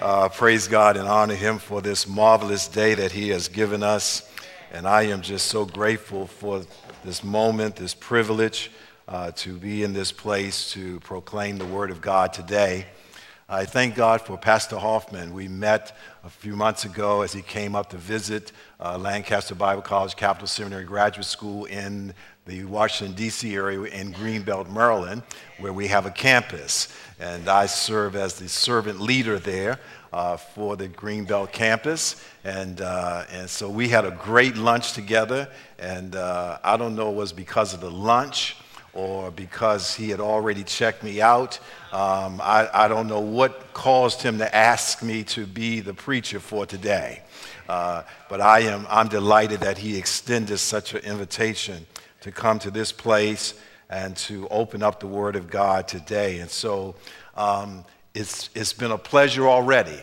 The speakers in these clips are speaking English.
uh, praise God and honor Him for this marvelous day that He has given us. And I am just so grateful for this moment, this privilege uh, to be in this place to proclaim the Word of God today. I thank God for Pastor Hoffman. We met a few months ago as he came up to visit uh, Lancaster Bible College Capital Seminary Graduate School in the Washington, D.C. area in Greenbelt, Maryland, where we have a campus. And I serve as the servant leader there uh, for the Greenbelt campus. And, uh, and so we had a great lunch together. And uh, I don't know it was because of the lunch or because he had already checked me out. Um, I, I, don't know what caused him to ask me to be the preacher for today. Uh, but I am I'm delighted that he extended such an invitation to come to this place and to open up the Word of God today. And so um, it's, it's been a pleasure already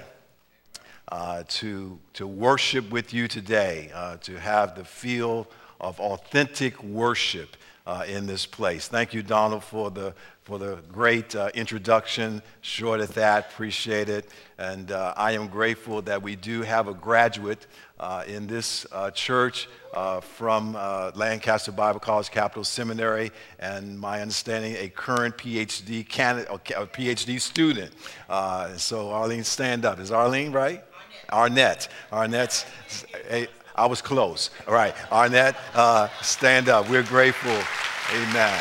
uh, to, to worship with you today, uh, to have the feel of authentic worship uh, in this place. Thank you, Donald, for the, for the great uh, introduction. Short at that, appreciate it. And uh, I am grateful that we do have a graduate uh, in this uh, church uh, from Lancaster Bible College Capital Seminary, and my understanding, a current PhD candidate, or PhD student. so, Arlene, stand up. Is Arlene right? Arnett. Arnett's I was close. All right, Arnett, uh, stand up. We're grateful. Amen.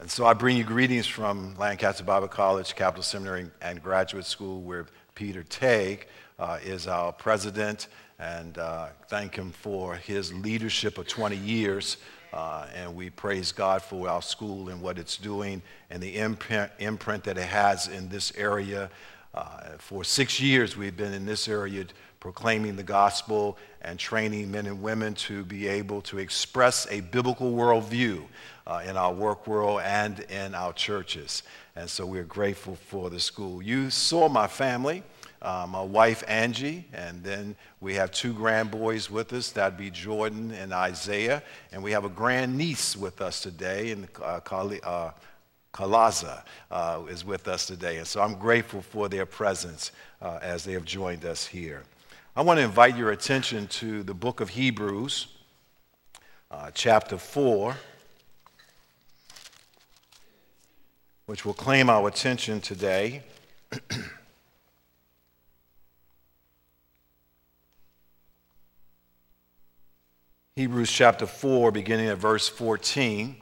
And so I bring you greetings from Lancaster Bible College, Capital Seminary, and Graduate School, where Peter Teague uh, is our president, and uh, thank him for his leadership of 20 years uh, and we praise God for our school and what it's doing and the imprint, imprint that it has in this area. Uh, for six years, we've been in this area proclaiming the gospel and training men and women to be able to express a biblical worldview uh, in our work world and in our churches. And so we're grateful for the school. You saw my family uh, my wife Angie, and then we have two grandboys with us. That'd be Jordan and Isaiah, and we have a grandniece with us today, and uh, uh, Kalaza uh, is with us today. And so I'm grateful for their presence uh, as they have joined us here. I want to invite your attention to the book of Hebrews, uh, chapter 4. Which will claim our attention today. Hebrews chapter 4, beginning at verse 14.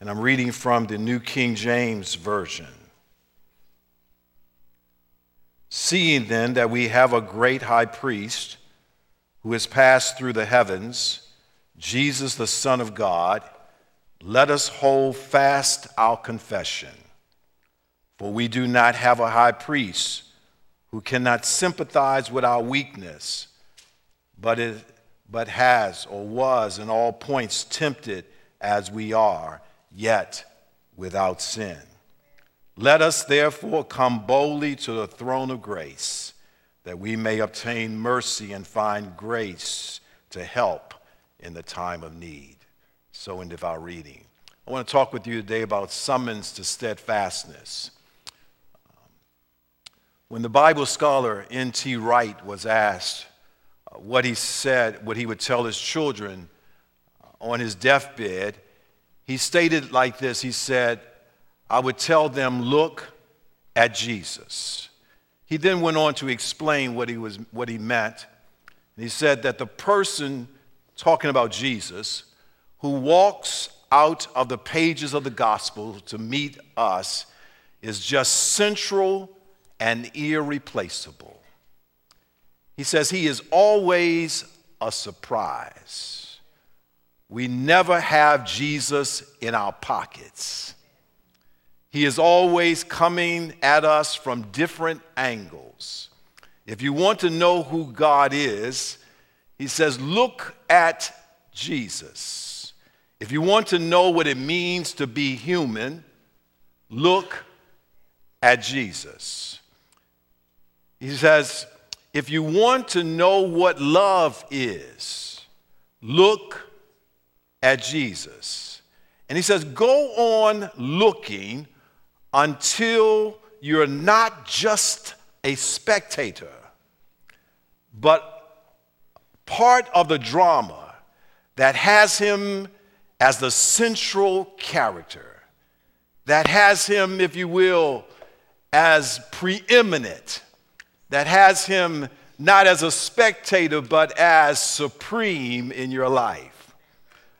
And I'm reading from the New King James Version. Seeing then that we have a great high priest who has passed through the heavens, Jesus the Son of God, let us hold fast our confession. For we do not have a high priest who cannot sympathize with our weakness, but is but has or was in all points tempted as we are, yet without sin. Let us therefore come boldly to the throne of grace, that we may obtain mercy and find grace to help in the time of need. So endeth our reading. I want to talk with you today about summons to steadfastness. Um, when the Bible scholar N.T. Wright was asked, what he said, what he would tell his children on his deathbed, he stated like this He said, I would tell them, look at Jesus. He then went on to explain what he, was, what he meant. He said that the person talking about Jesus who walks out of the pages of the gospel to meet us is just central and irreplaceable. He says he is always a surprise. We never have Jesus in our pockets. He is always coming at us from different angles. If you want to know who God is, he says, look at Jesus. If you want to know what it means to be human, look at Jesus. He says, if you want to know what love is, look at Jesus. And he says, Go on looking until you're not just a spectator, but part of the drama that has him as the central character, that has him, if you will, as preeminent, that has him not as a spectator, but as supreme in your life.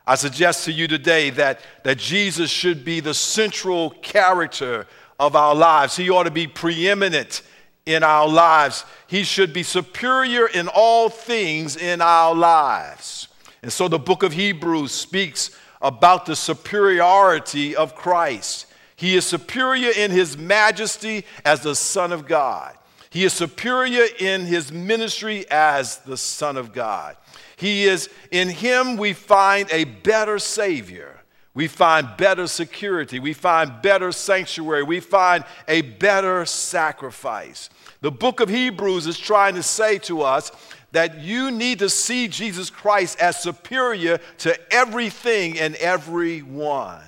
I suggest to you today that, that Jesus should be the central character of our lives. He ought to be preeminent in our lives. He should be superior in all things in our lives. And so the book of Hebrews speaks about the superiority of Christ. He is superior in his majesty as the Son of God. He is superior in his ministry as the Son of God. He is, in Him, we find a better Savior. We find better security. We find better sanctuary. We find a better sacrifice. The book of Hebrews is trying to say to us that you need to see Jesus Christ as superior to everything and everyone.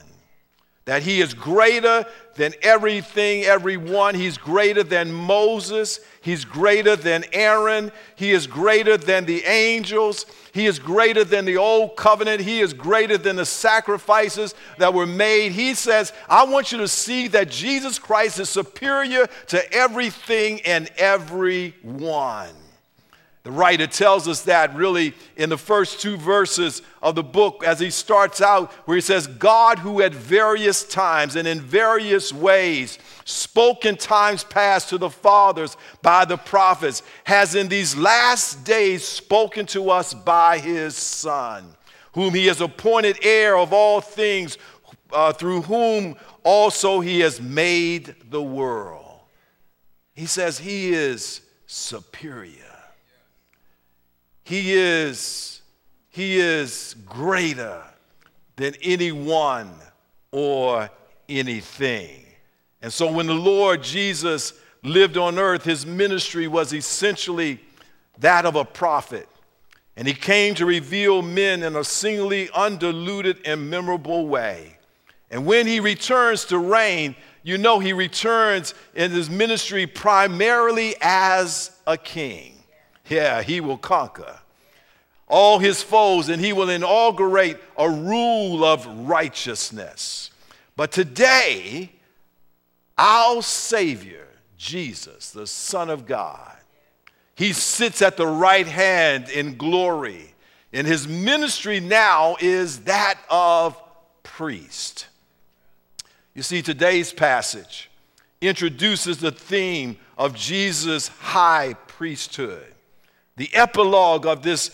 That he is greater than everything, everyone. He's greater than Moses. He's greater than Aaron. He is greater than the angels. He is greater than the old covenant. He is greater than the sacrifices that were made. He says, I want you to see that Jesus Christ is superior to everything and everyone. The writer tells us that really in the first two verses of the book as he starts out, where he says, God who at various times and in various ways spoke in times past to the fathers by the prophets, has in these last days spoken to us by his Son, whom he has appointed heir of all things, uh, through whom also he has made the world. He says he is superior. He is, he is greater than anyone or anything. And so when the Lord Jesus lived on earth, his ministry was essentially that of a prophet. And he came to reveal men in a singly undiluted and memorable way. And when he returns to reign, you know he returns in his ministry primarily as a king. Yeah, he will conquer all his foes and he will inaugurate a rule of righteousness. But today, our Savior, Jesus, the Son of God, he sits at the right hand in glory. And his ministry now is that of priest. You see, today's passage introduces the theme of Jesus' high priesthood. The epilogue of this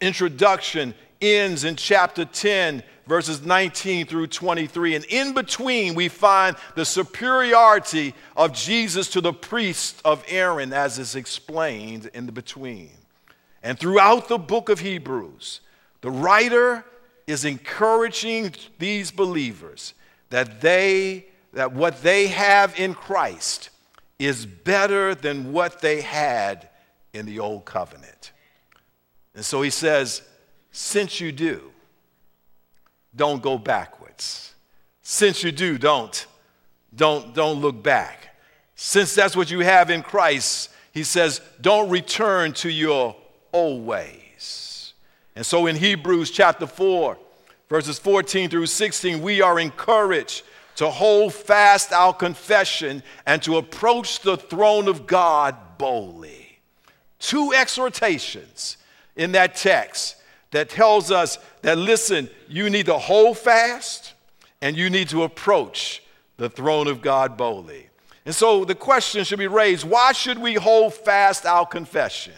introduction ends in chapter 10, verses 19 through 23. And in between, we find the superiority of Jesus to the priest of Aaron, as is explained in the between. And throughout the book of Hebrews, the writer is encouraging these believers that they that what they have in Christ is better than what they had in the old covenant. And so he says, since you do, don't go backwards. Since you do, don't, don't, don't look back. Since that's what you have in Christ, he says, don't return to your old ways. And so in Hebrews chapter 4, verses 14 through 16, we are encouraged to hold fast our confession and to approach the throne of God boldly two exhortations in that text that tells us that, listen, you need to hold fast and you need to approach the throne of God boldly. And so the question should be raised why should we hold fast our confession?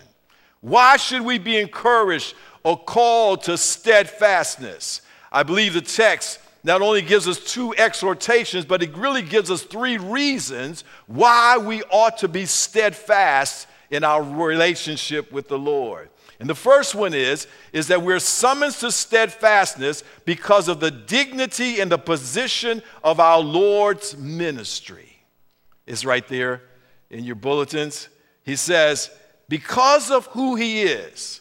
Why should we be encouraged or called to steadfastness? I believe the text not only gives us two exhortations, but it really gives us three reasons why we ought to be steadfast in our relationship with the Lord. And the first one is, is that we're summoned to steadfastness because of the dignity and the position of our Lord's ministry. It's right there in your bulletins. He says, because of who he is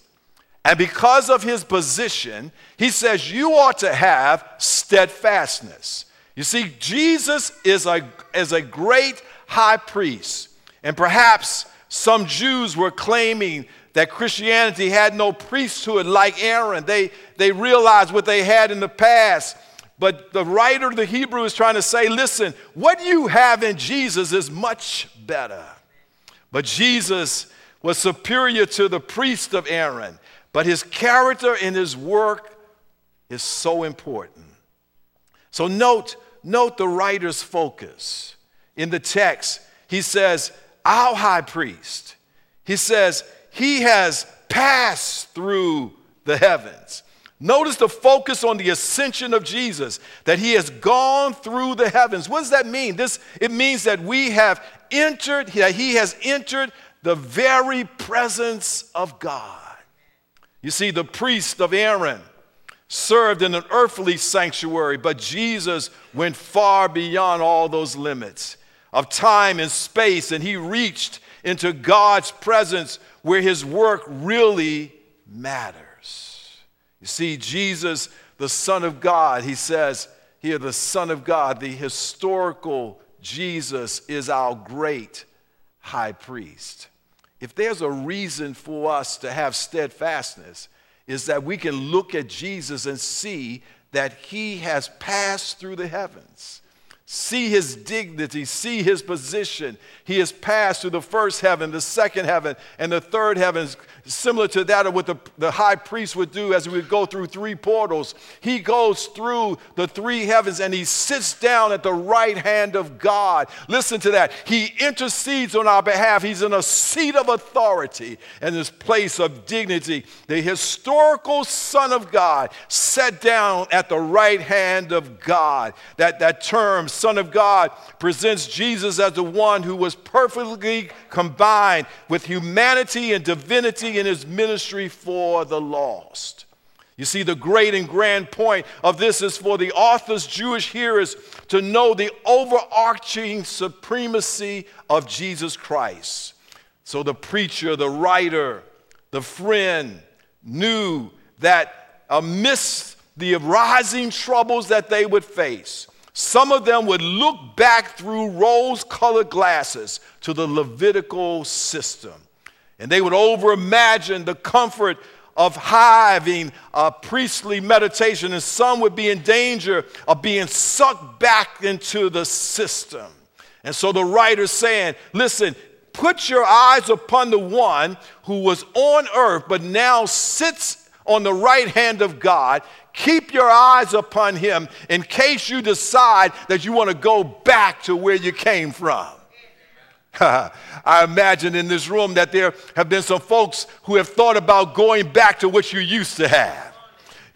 and because of his position, he says you ought to have steadfastness. You see, Jesus is a, is a great high priest. And perhaps some Jews were claiming that Christianity had no priesthood like Aaron. They, they realized what they had in the past. But the writer of the Hebrew is trying to say, listen, what you have in Jesus is much better. But Jesus was superior to the priest of Aaron. But his character and his work is so important. So note, note the writer's focus. In the text, he says, Our high priest. He says, He has passed through the heavens. Notice the focus on the ascension of Jesus, that he has gone through the heavens. What does that mean? This, it means that we have entered, that he has entered the very presence of God. You see, the priest of Aaron served in an earthly sanctuary, but Jesus went far beyond all those limits of time and space, and he reached into God's presence where his work really matters. You see, Jesus, the Son of God, he says here, the Son of God, the historical Jesus is our great high priest. If there's a reason for us to have steadfastness, is that we can look at Jesus and see that he has passed through the heavens see his dignity, see his position. He has passed through the first heaven, the second heaven, and the third heaven, similar to that of what the, the high priest would do as we would go through three portals. He goes through the three heavens and he sits down at the right hand of God. Listen to that. He intercedes on our behalf. He's in a seat of authority and this place of dignity. The historical Son of God sat down at the right hand of God. That, that term, Son of God, presents Jesus as the one who was perfectly combined with humanity and divinity in his ministry for the lost. You see, the great and grand point of this is for the author's Jewish hearers to know the overarching supremacy of Jesus Christ. So the preacher, the writer, the friend knew that amidst the arising troubles that they would face, some of them would look back through rose colored glasses to the Levitical system. And they would overimagine the comfort of having a priestly meditation, and some would be in danger of being sucked back into the system. And so the writer's saying, listen, put your eyes upon the one who was on earth but now sits on the right hand of God Keep your eyes upon him in case you decide that you want to go back to where you came from. I imagine in this room that there have been some folks who have thought about going back to what you used to have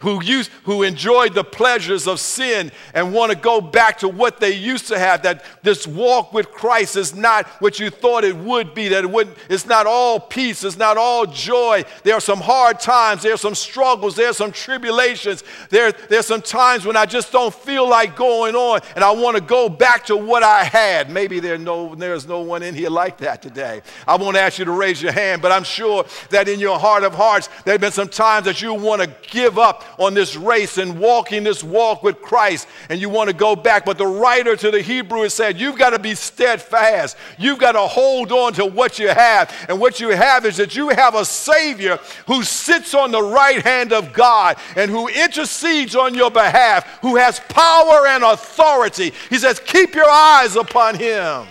who, used, who enjoyed the pleasures of sin and want to go back to what they used to have, that this walk with Christ is not what you thought it would be, that it wouldn't, it's not all peace, it's not all joy. There are some hard times, there are some struggles, there are some tribulations, there, there are some times when I just don't feel like going on and I want to go back to what I had. Maybe there no, there's no one in here like that today. I won't ask you to raise your hand, but I'm sure that in your heart of hearts, there have been some times that you want to give up on this race and walking this walk with Christ and you want to go back. But the writer to the Hebrew has said, You've got to be steadfast. You've got to hold on to what you have. And what you have is that you have a Savior who sits on the right hand of God and who intercedes on your behalf, who has power and authority. He says, Keep your eyes upon Him.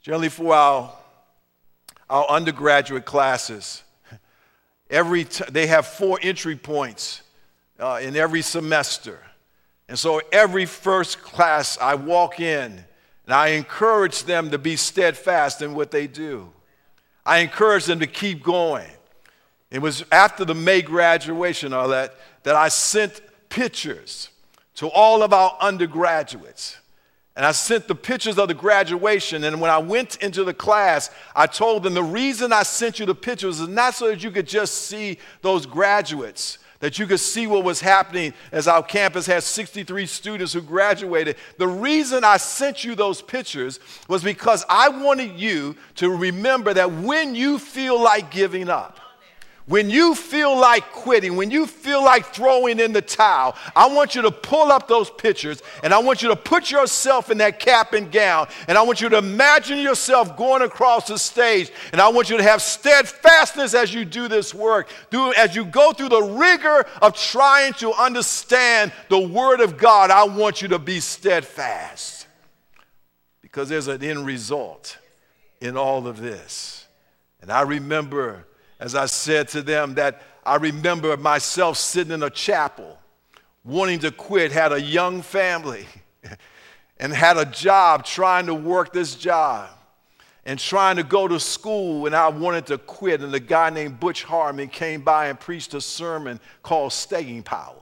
Generally, for our our undergraduate classes. Every they have four entry points uh, in every semester. And so every first class I walk in and I encourage them to be steadfast in what they do. I encourage them to keep going. It was after the May graduation all that that I sent pictures to all of our undergraduates and I sent the pictures of the graduation. And when I went into the class, I told them the reason I sent you the pictures is not so that you could just see those graduates, that you could see what was happening as our campus has 63 students who graduated. The reason I sent you those pictures was because I wanted you to remember that when you feel like giving up, When you feel like quitting, when you feel like throwing in the towel, I want you to pull up those pictures and I want you to put yourself in that cap and gown and I want you to imagine yourself going across the stage and I want you to have steadfastness as you do this work. Do, as you go through the rigor of trying to understand the Word of God, I want you to be steadfast because there's an end result in all of this. And I remember as I said to them, that I remember myself sitting in a chapel wanting to quit, had a young family, and had a job trying to work this job and trying to go to school, and I wanted to quit. And a guy named Butch Harmon came by and preached a sermon called Staying Power.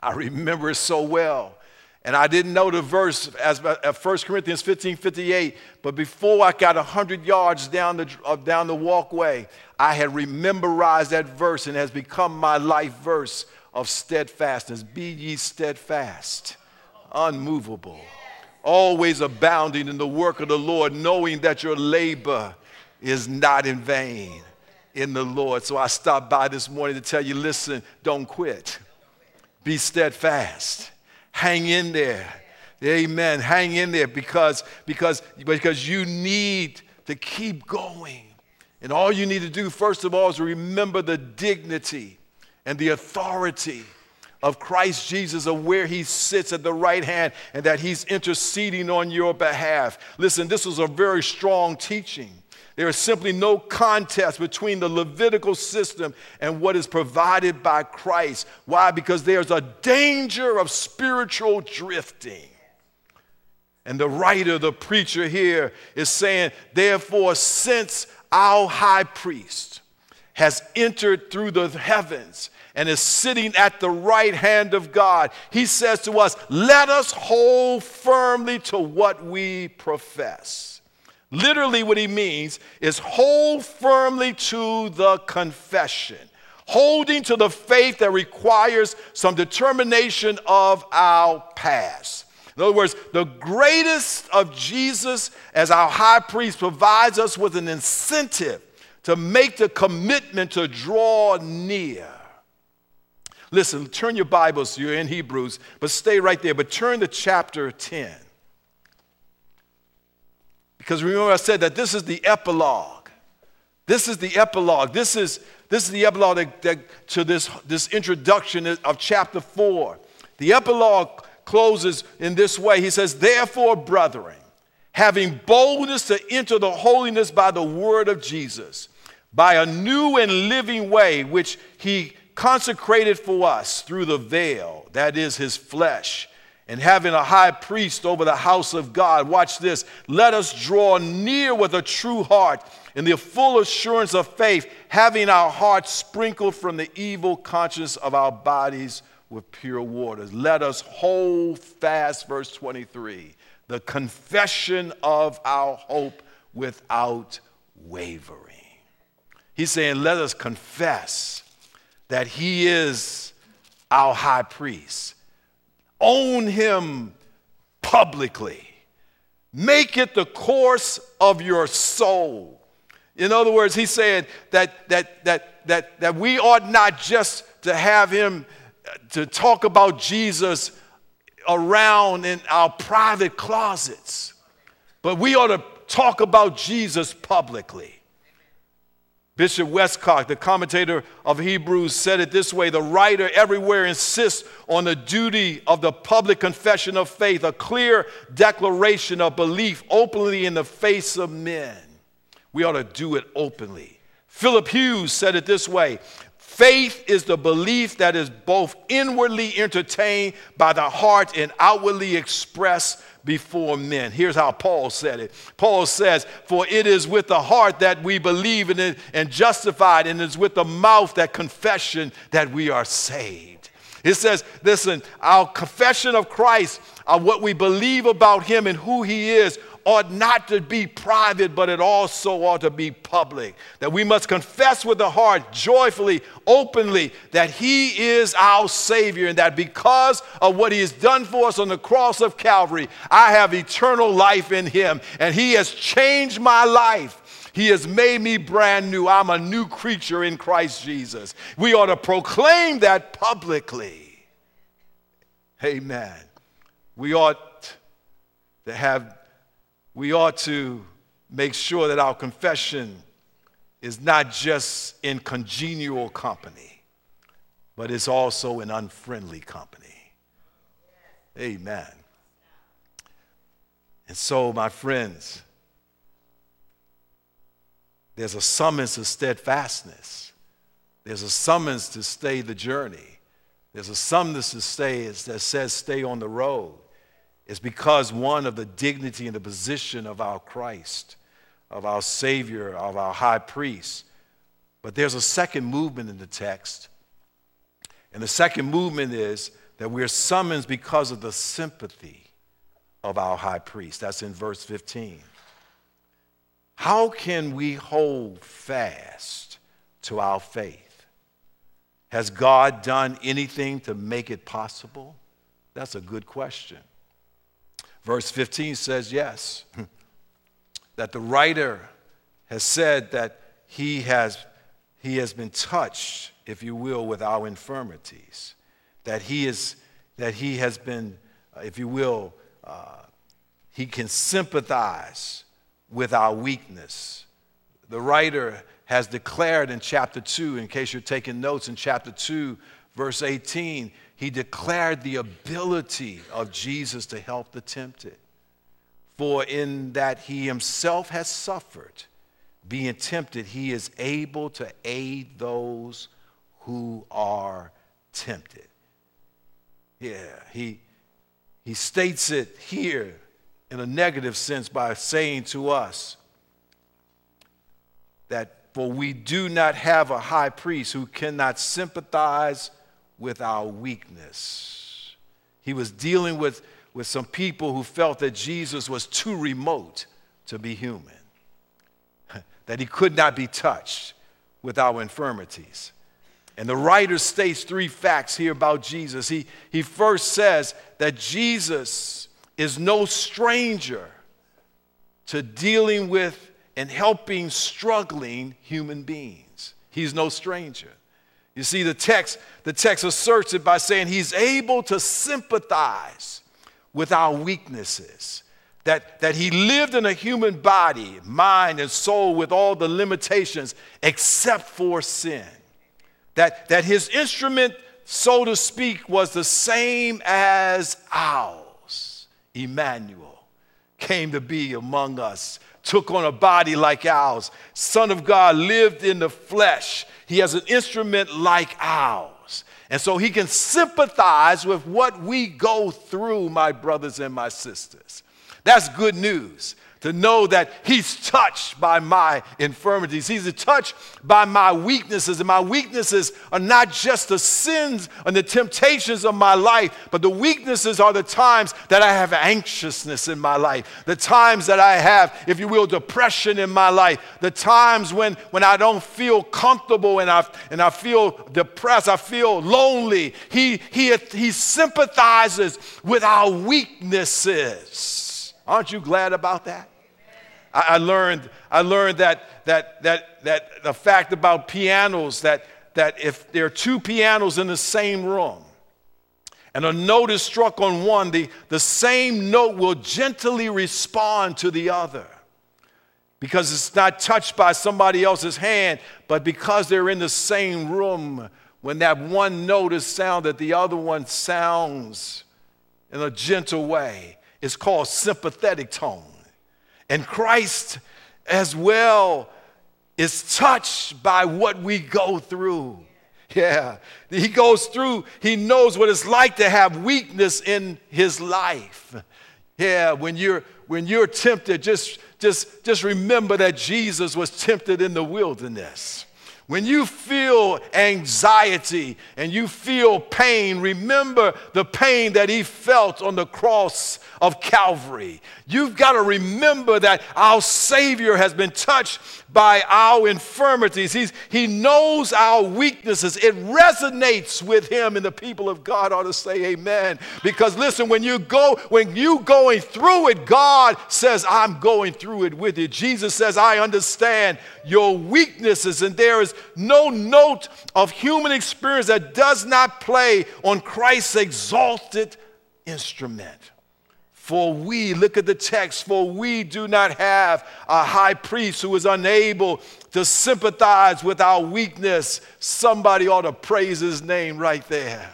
I remember it so well. And I didn't know the verse as 1 uh, Corinthians 15 58, but before I got 100 yards down the, uh, down the walkway, I had memorized that verse and has become my life verse of steadfastness. Be ye steadfast, unmovable, always abounding in the work of the Lord, knowing that your labor is not in vain in the Lord. So I stopped by this morning to tell you listen, don't quit, be steadfast hang in there. Amen. Hang in there because, because, because you need to keep going. And all you need to do, first of all, is remember the dignity and the authority of Christ Jesus, of where he sits at the right hand and that he's interceding on your behalf. Listen, this was a very strong teaching. There is simply no contest between the Levitical system and what is provided by Christ. Why? Because there's a danger of spiritual drifting. And the writer, the preacher here, is saying, therefore, since our high priest has entered through the heavens and is sitting at the right hand of God, he says to us, let us hold firmly to what we profess. Literally, what he means is hold firmly to the confession, holding to the faith that requires some determination of our past. In other words, the greatest of Jesus as our high priest provides us with an incentive to make the commitment to draw near. Listen, turn your Bibles, you're in Hebrews, but stay right there, but turn to chapter 10. Because remember, I said that this is the epilogue. This is the epilogue. This is, this is the epilogue that, that, to this, this introduction of chapter 4. The epilogue closes in this way He says, Therefore, brethren, having boldness to enter the holiness by the word of Jesus, by a new and living way which He consecrated for us through the veil, that is His flesh and having a high priest over the house of God. Watch this. Let us draw near with a true heart in the full assurance of faith, having our hearts sprinkled from the evil conscience of our bodies with pure waters. Let us hold fast, verse 23, the confession of our hope without wavering. He's saying, let us confess that He is our high priest own him publicly. Make it the course of your soul. In other words, he said that, that, that, that, that we ought not just to have him uh, to talk about Jesus around in our private closets, but we ought to talk about Jesus publicly. Bishop Westcott, the commentator of Hebrews, said it this way The writer everywhere insists on the duty of the public confession of faith, a clear declaration of belief openly in the face of men. We ought to do it openly. Philip Hughes said it this way Faith is the belief that is both inwardly entertained by the heart and outwardly expressed before men. Here's how Paul said it. Paul says, For it is with the heart that we believe in it and justified, and it is with the mouth that confession that we are saved. It says, listen, our confession of Christ, uh, what we believe about him and who he is, ought not to be private, but it also ought to be public. That we must confess with the heart, joyfully, openly, that He is our Savior, and that because of what He has done for us on the cross of Calvary, I have eternal life in Him, and He has changed my life. He has made me brand new. I'm a new creature in Christ Jesus. We ought to proclaim that publicly. Amen. We ought to have, we ought to make sure that our confession is not just in congenial company, but it's also in unfriendly company. Amen. And so, my friends, there's a summons to steadfastness. There's a summons to stay the journey. There's a summons to stay that says stay on the road. It's because one of the dignity and the position of our Christ, of our Savior, of our high priest. But there's a second movement in the text. And the second movement is that we're summoned because of the sympathy of our high priest. That's in verse 15. How can we hold fast to our faith? Has God done anything to make it possible? That's a good question. Verse 15 says yes, that the writer has said that he has, he has been touched, if you will, with our infirmities, that he, is, that he has been, if you will, uh, he can sympathize with our weakness. The writer has declared in chapter 2, in case you're taking notes, in chapter 2, verse 18, he declared the ability of Jesus to help the tempted. For in that he himself has suffered, being tempted, he is able to aid those who are tempted. Yeah, he, he states it here in a negative sense by saying to us that for we do not have a high priest who cannot sympathize with our weakness. He was dealing with, with some people who felt that Jesus was too remote to be human, that he could not be touched with our infirmities. And the writer states three facts here about Jesus. He, he first says that Jesus is no stranger to dealing with and helping struggling human beings. He's no stranger. You see, the text, the text asserts it by saying he's able to sympathize with our weaknesses. That, that he lived in a human body, mind, and soul with all the limitations except for sin. That, that his instrument, so to speak, was the same as ours. Emmanuel, came to be among us, took on a body like ours. Son of God lived in the flesh. He has an instrument like ours. And so he can sympathize with what we go through, my brothers and my sisters. That's good news to know that He's touched by my infirmities. He's touched by my weaknesses. And my weaknesses are not just the sins and the temptations of my life, but the weaknesses are the times that I have anxiousness in my life, the times that I have, if you will, depression in my life, the times when, when I don't feel comfortable and I, and I feel depressed, I feel lonely. He, he, he sympathizes with our weaknesses. Aren't you glad about that? I, learned, I learned that, that, that, that the fact about pianos, that, that if there are two pianos in the same room, and a note is struck on one, the, the same note will gently respond to the other because it's not touched by somebody else's hand, but because they're in the same room, when that one note is sounded, the other one sounds in a gentle way. It's called sympathetic tone. And Christ as well is touched by what we go through. Yeah, he goes through, he knows what it's like to have weakness in his life. Yeah, when you're when you're tempted, just just just remember that Jesus was tempted in the wilderness. When you feel anxiety and you feel pain, remember the pain that he felt on the cross of Calvary. You've got to remember that our Savior has been touched by our infirmities. He's, he knows our weaknesses. It resonates with him, and the people of God ought to say amen. Because listen, when you go, when you going through it, God says, I'm going through it with you. Jesus says, I understand your weaknesses, and there is no note of human experience that does not play on Christ's exalted instrument. For we, look at the text, for we do not have a high priest who is unable to sympathize with our weakness. Somebody ought to praise his name right there.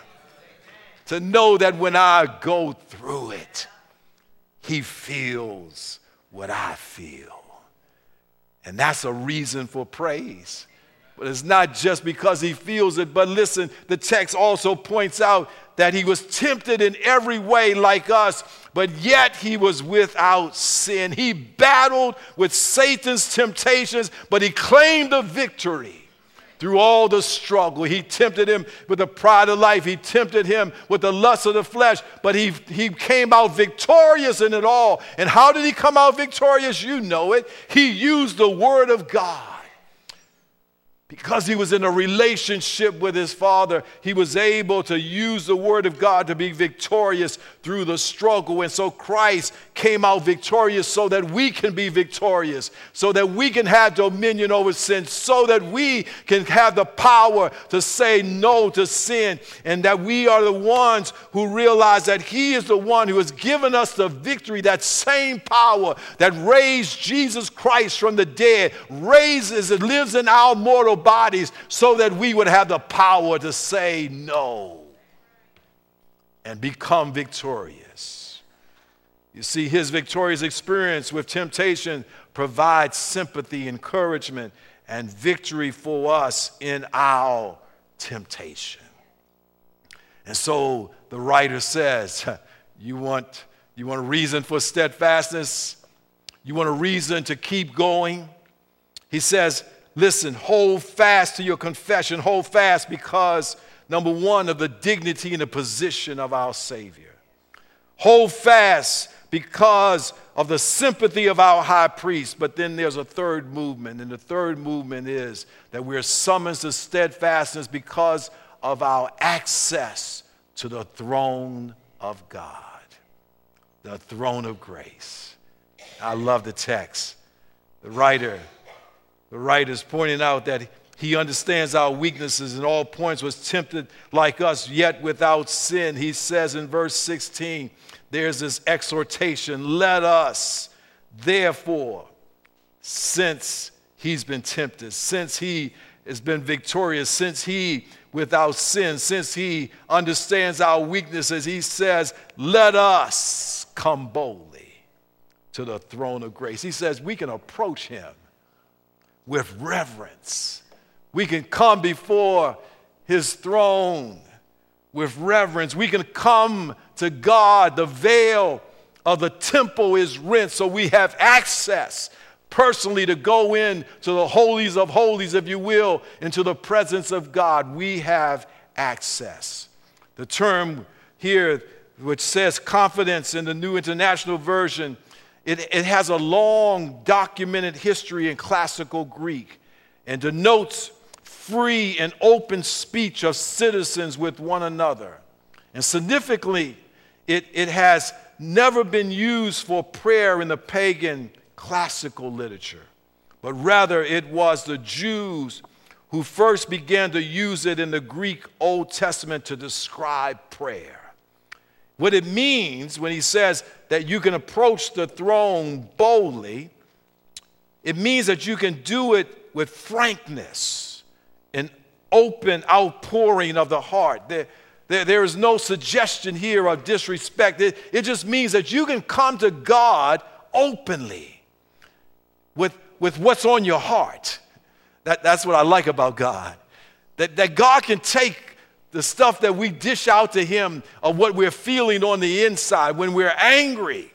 To know that when I go through it, he feels what I feel. And that's a reason for praise. But it's not just because he feels it, but listen, the text also points out that he was tempted in every way like us, but yet he was without sin. He battled with Satan's temptations, but he claimed the victory through all the struggle. He tempted him with the pride of life, he tempted him with the lust of the flesh, but he, he came out victorious in it all. And how did he come out victorious? You know it. He used the word of God. Because he was in a relationship with his father, he was able to use the word of God to be victorious through the struggle. And so Christ came out victorious so that we can be victorious, so that we can have dominion over sin, so that we can have the power to say no to sin, and that we are the ones who realize that he is the one who has given us the victory, that same power that raised Jesus Christ from the dead, raises and lives in our mortal bodies so that we would have the power to say no and become victorious. You see, his victorious experience with temptation provides sympathy, encouragement, and victory for us in our temptation. And so the writer says, You want, you want a reason for steadfastness? You want a reason to keep going? He says, Listen, hold fast to your confession. Hold fast because, number one, of the dignity and the position of our Savior. Hold fast because of the sympathy of our high priest. But then there's a third movement, and the third movement is that we're summoned to steadfastness because of our access to the throne of God, the throne of grace. I love the text. The writer the writer is pointing out that he understands our weaknesses in all points, was tempted like us, yet without sin. He says in verse 16, there's this exhortation let us, therefore, since he's been tempted, since he has been victorious, since he without sin, since he understands our weaknesses, he says, let us come boldly to the throne of grace. He says we can approach him with reverence. We can come before his throne with reverence. We can come to God. The veil of the temple is rent, so we have access personally to go in to the holies of holies, if you will, into the presence of God. We have access. The term here, which says confidence in the New International Version, it, it has a long documented history in classical Greek and denotes free and open speech of citizens with one another. And significantly, it, it has never been used for prayer in the pagan classical literature, but rather it was the Jews who first began to use it in the Greek Old Testament to describe prayer. What it means when he says that you can approach the throne boldly, it means that you can do it with frankness and open outpouring of the heart. There, there, there is no suggestion here of disrespect. It, it just means that you can come to God openly with, with what's on your heart. That, that's what I like about God. That, that God can take the stuff that we dish out to Him of what we're feeling on the inside, when we're angry,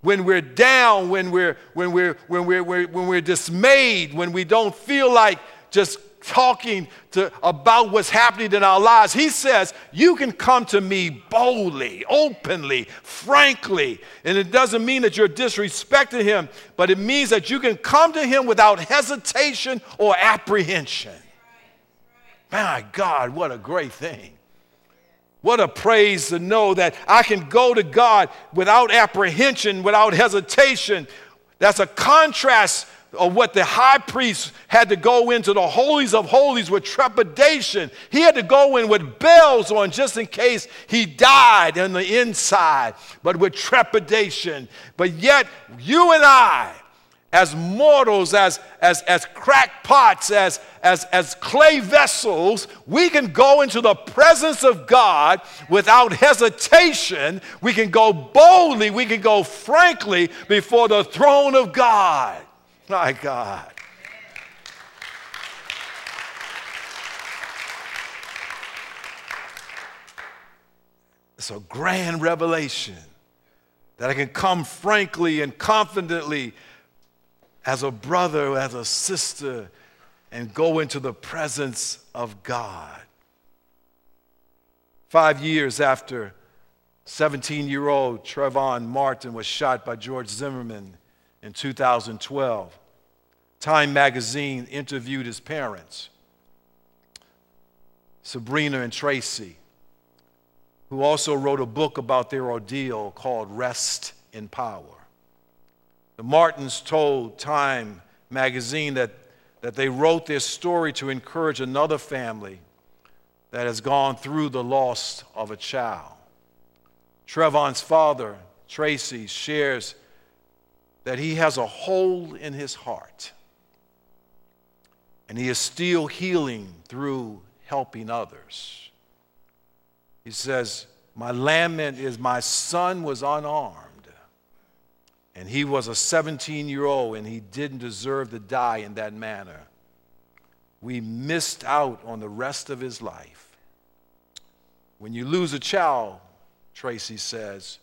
when we're down, when we're, when we're, when we're, when we're dismayed, when we don't feel like just talking to, about what's happening in our lives. He says, You can come to me boldly, openly, frankly. And it doesn't mean that you're disrespecting him, but it means that you can come to him without hesitation or apprehension. My God, what a great thing. What a praise to know that I can go to God without apprehension, without hesitation. That's a contrast of what the high priest had to go into the holies of holies with trepidation. He had to go in with bells on just in case he died on the inside, but with trepidation. But yet, you and I, as mortals, as, as, as crackpots, as, as, as clay vessels, we can go into the presence of God without hesitation. We can go boldly, we can go frankly before the throne of God. My God. It's a grand revelation that I can come frankly and confidently as a brother, as a sister, and go into the presence of God. Five years after 17 year old Trayvon Martin was shot by George Zimmerman in 2012, Time magazine interviewed his parents, Sabrina and Tracy, who also wrote a book about their ordeal called Rest in Power. The Martins told Time magazine that, that they wrote this story to encourage another family that has gone through the loss of a child. Trayvon's father, Tracy, shares that he has a hole in his heart and he is still healing through helping others. He says, My lament is my son was unarmed and he was a 17 year old and he didn't deserve to die in that manner. We missed out on the rest of his life. When you lose a child, Tracy says,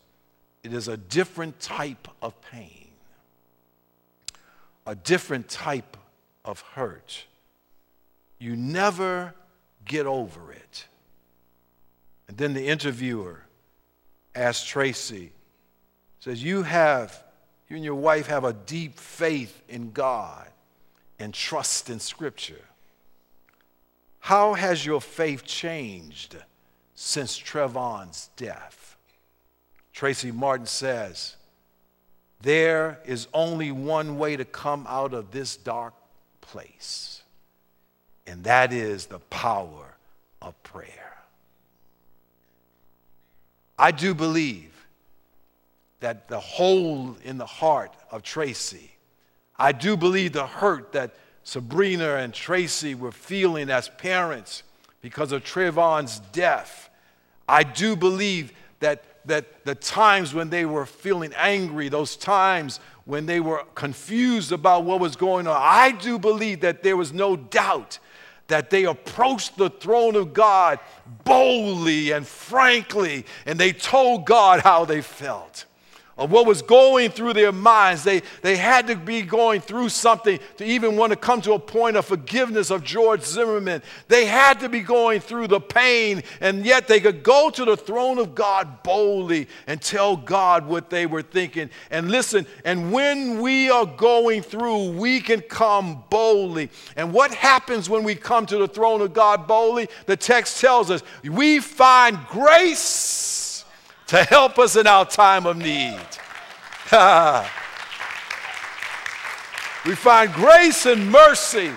it is a different type of pain, a different type of hurt. You never get over it. And then the interviewer asked Tracy, says, You have you and your wife have a deep faith in God and trust in Scripture. How has your faith changed since Trayvon's death? Tracy Martin says, There is only one way to come out of this dark place, and that is the power of prayer. I do believe that the hole in the heart of Tracy. I do believe the hurt that Sabrina and Tracy were feeling as parents because of Trayvon's death. I do believe that, that the times when they were feeling angry, those times when they were confused about what was going on, I do believe that there was no doubt that they approached the throne of God boldly and frankly, and they told God how they felt of what was going through their minds. They, they had to be going through something to even want to come to a point of forgiveness of George Zimmerman. They had to be going through the pain, and yet they could go to the throne of God boldly and tell God what they were thinking. And listen, and when we are going through, we can come boldly. And what happens when we come to the throne of God boldly? The text tells us we find grace to help us in our time of need. we find grace and mercy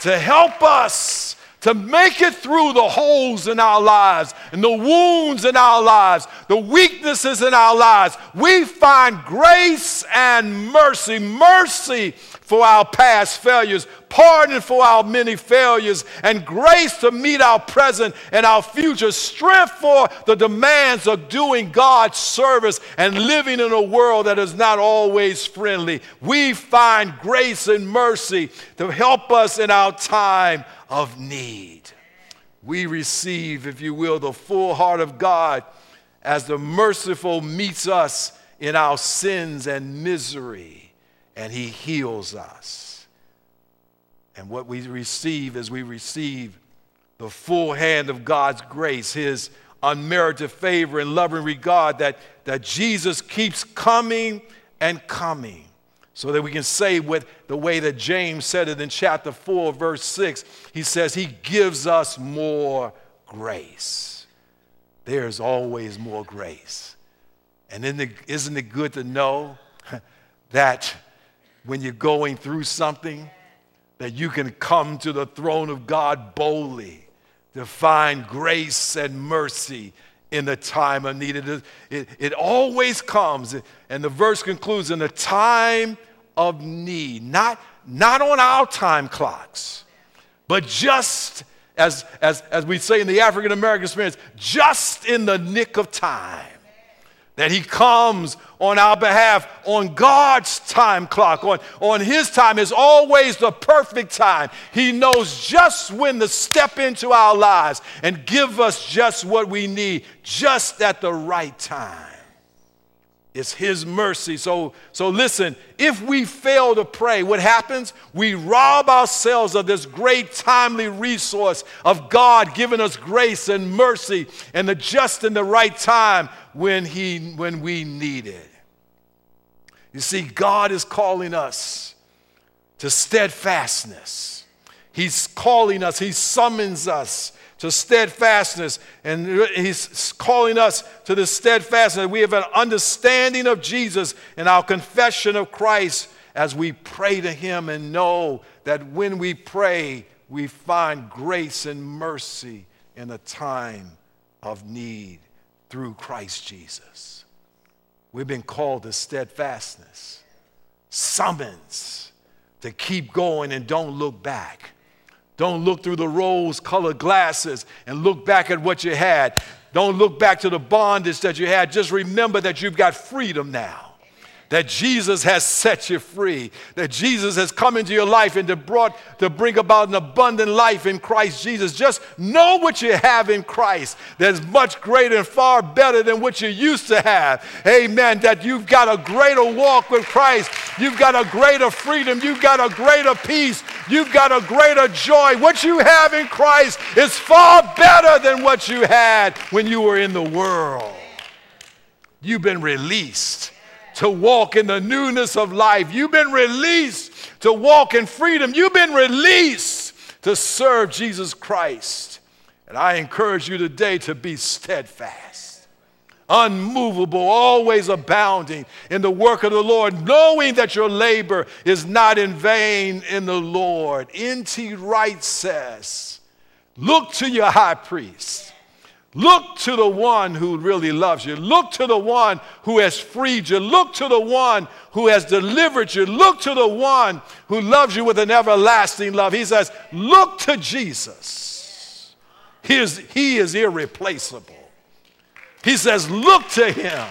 to help us to make it through the holes in our lives and the wounds in our lives, the weaknesses in our lives. We find grace and mercy. Mercy for our past failures, pardon for our many failures, and grace to meet our present and our future, strength for the demands of doing God's service and living in a world that is not always friendly. We find grace and mercy to help us in our time of need. We receive, if you will, the full heart of God as the merciful meets us in our sins and misery and He heals us. And what we receive is we receive the full hand of God's grace, His unmerited favor and loving regard that, that Jesus keeps coming and coming. So that we can say with the way that James said it in chapter 4, verse 6, he says, He gives us more grace. There's always more grace. And isn't it, isn't it good to know that when you're going through something, that you can come to the throne of God boldly to find grace and mercy in the time of need. It, it, it always comes, and the verse concludes in the time of need, not, not on our time clocks, but just as, as, as we say in the African American experience, just in the nick of time that he comes on our behalf on God's time clock, on, on his time is always the perfect time. He knows just when to step into our lives and give us just what we need, just at the right time. It's His mercy. So, so listen, if we fail to pray, what happens? We rob ourselves of this great timely resource of God giving us grace and mercy and the just and the right time when, he, when we need it. You see, God is calling us to steadfastness. He's calling us, He summons us to steadfastness. And he's calling us to the steadfastness. We have an understanding of Jesus and our confession of Christ as we pray to him and know that when we pray, we find grace and mercy in a time of need through Christ Jesus. We've been called to steadfastness, summons to keep going and don't look back. Don't look through the rose colored glasses and look back at what you had. Don't look back to the bondage that you had. Just remember that you've got freedom now that Jesus has set you free, that Jesus has come into your life and to brought to bring about an abundant life in Christ Jesus. Just know what you have in Christ. That's much greater and far better than what you used to have. Amen. That you've got a greater walk with Christ. You've got a greater freedom. You've got a greater peace. You've got a greater joy. What you have in Christ is far better than what you had when you were in the world. You've been released to walk in the newness of life. You've been released to walk in freedom. You've been released to serve Jesus Christ. And I encourage you today to be steadfast, unmovable, always abounding in the work of the Lord, knowing that your labor is not in vain in the Lord. N.T. Wright says, Look to your high priest Look to the one who really loves you. Look to the one who has freed you. Look to the one who has delivered you. Look to the one who loves you with an everlasting love. He says, Look to Jesus. He is, he is irreplaceable. He says, Look to him.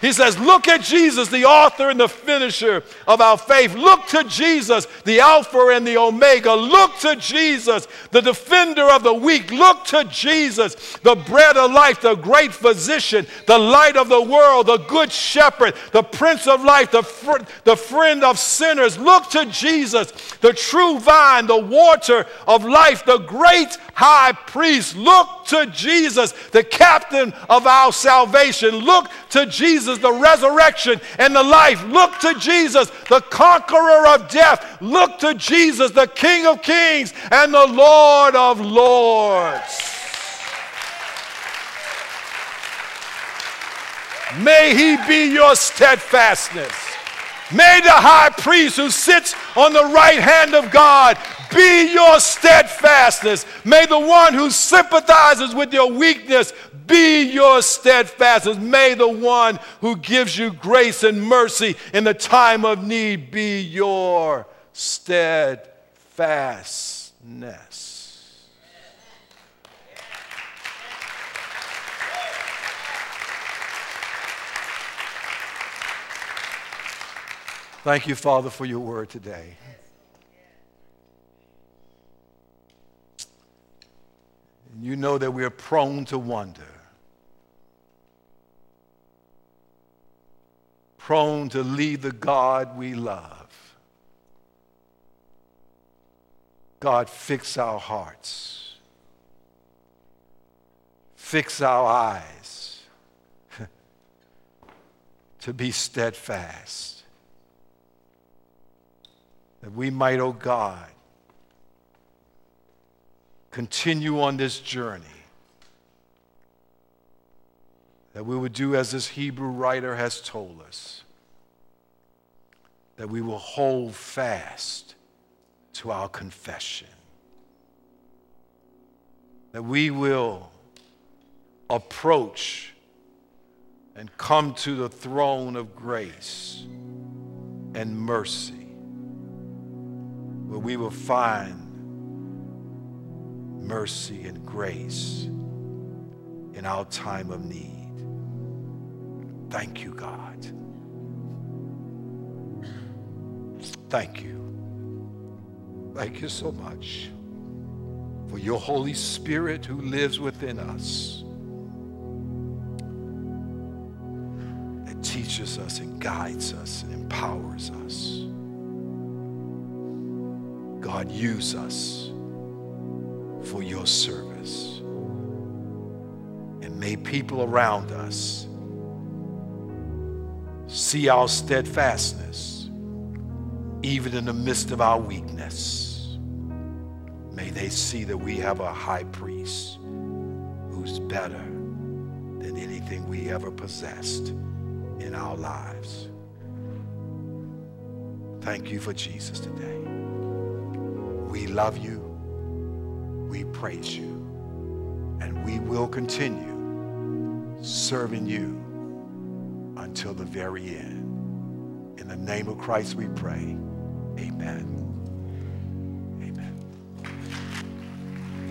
He says, Look at Jesus, the author and the finisher of our faith. Look to Jesus, the Alpha and the Omega. Look to Jesus, the defender of the weak. Look to Jesus, the bread of life, the great physician, the light of the world, the good shepherd, the prince of life, the, fr- the friend of sinners. Look to Jesus, the true vine, the water of life, the great high priest. Look to Jesus, the captain of our salvation. Look to Jesus, the resurrection and the life. Look to Jesus, the conqueror of death. Look to Jesus, the King of kings and the Lord of lords. May he be your steadfastness. May the high priest who sits on the right hand of God be your steadfastness. May the one who sympathizes with your weakness be your steadfastness. May the one who gives you grace and mercy in the time of need be your steadfastness. Thank you, Father, for your word today. You know that we are prone to wonder, prone to leave the God we love. God, fix our hearts, fix our eyes to be steadfast, that we might, oh God, continue on this journey. That we would do as this Hebrew writer has told us, that we will hold fast to our confession, that we will approach and come to the throne of grace and mercy, where we will find mercy and grace in our time of need. Thank you, God. Thank you. Thank you so much for your Holy Spirit who lives within us that teaches us and guides us and empowers us. God, use us for your service. And may people around us see our steadfastness even in the midst of our weakness. May they see that we have a high priest who's better than anything we ever possessed in our lives. Thank you for Jesus today. We love you we praise you. And we will continue serving you until the very end. In the name of Christ we pray. Amen.